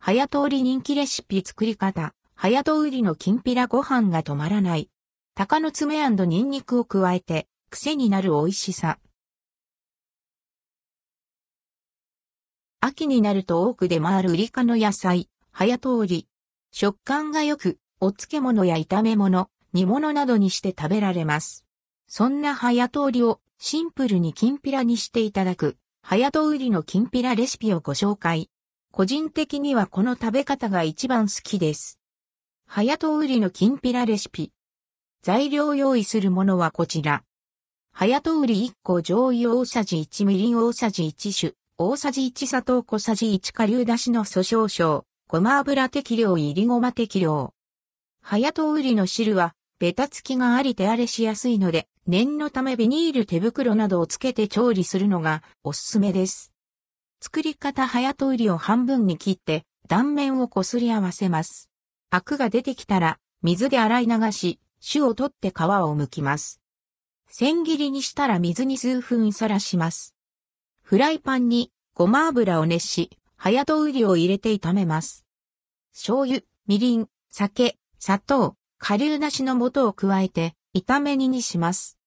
早通り人気レシピ作り方、早通りのきんぴらご飯が止まらない。鷹の爪ニンニクを加えて、癖になる美味しさ。秋になると多く出回るウリ科の野菜、早通り。食感が良く、お漬物や炒め物、煮物などにして食べられます。そんな早通りをシンプルにきんぴらにしていただく、早通りのきんぴらレシピをご紹介。個人的にはこの食べ方が一番好きです。早通りのきんぴらレシピ。材料用意するものはこちら。早通り1個醤油大さじ1みりん大さじ1種、大さじ1砂糖小さじ1顆粒だしの素少々、ごま油適量入りごま適量。早通りの汁は、ベタつきがあり手荒れしやすいので、念のためビニール手袋などをつけて調理するのがおすすめです。作り方早通りを半分に切って断面をこすり合わせます。アクが出てきたら水で洗い流し、種を取って皮を剥きます。千切りにしたら水に数分さらします。フライパンにごま油を熱し、早通りを入れて炒めます。醤油、みりん、酒、砂糖、顆粒なしの素を加えて炒め煮にします。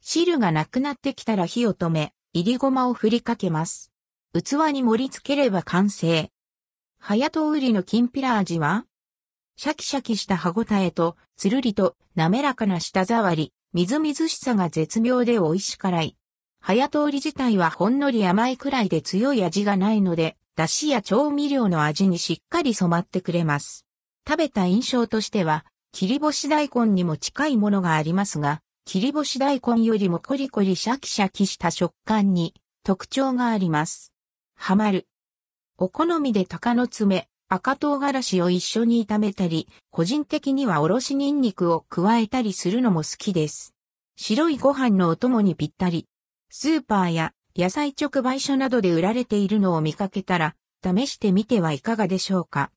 汁がなくなってきたら火を止め、入りごまを振りかけます。器に盛り付ければ完成。早通りのきんぴら味はシャキシャキした歯ごたえと、つるりと滑らかな舌触り、みずみずしさが絶妙で美味し辛い。早通り自体はほんのり甘いくらいで強い味がないので、出汁や調味料の味にしっかり染まってくれます。食べた印象としては、切り干し大根にも近いものがありますが、切り干し大根よりもコリコリシャキシャキした食感に特徴があります。ハマる。お好みで鷹の爪、赤唐辛子を一緒に炒めたり、個人的にはおろしニンニクを加えたりするのも好きです。白いご飯のお供にぴったり。スーパーや野菜直売所などで売られているのを見かけたら、試してみてはいかがでしょうか。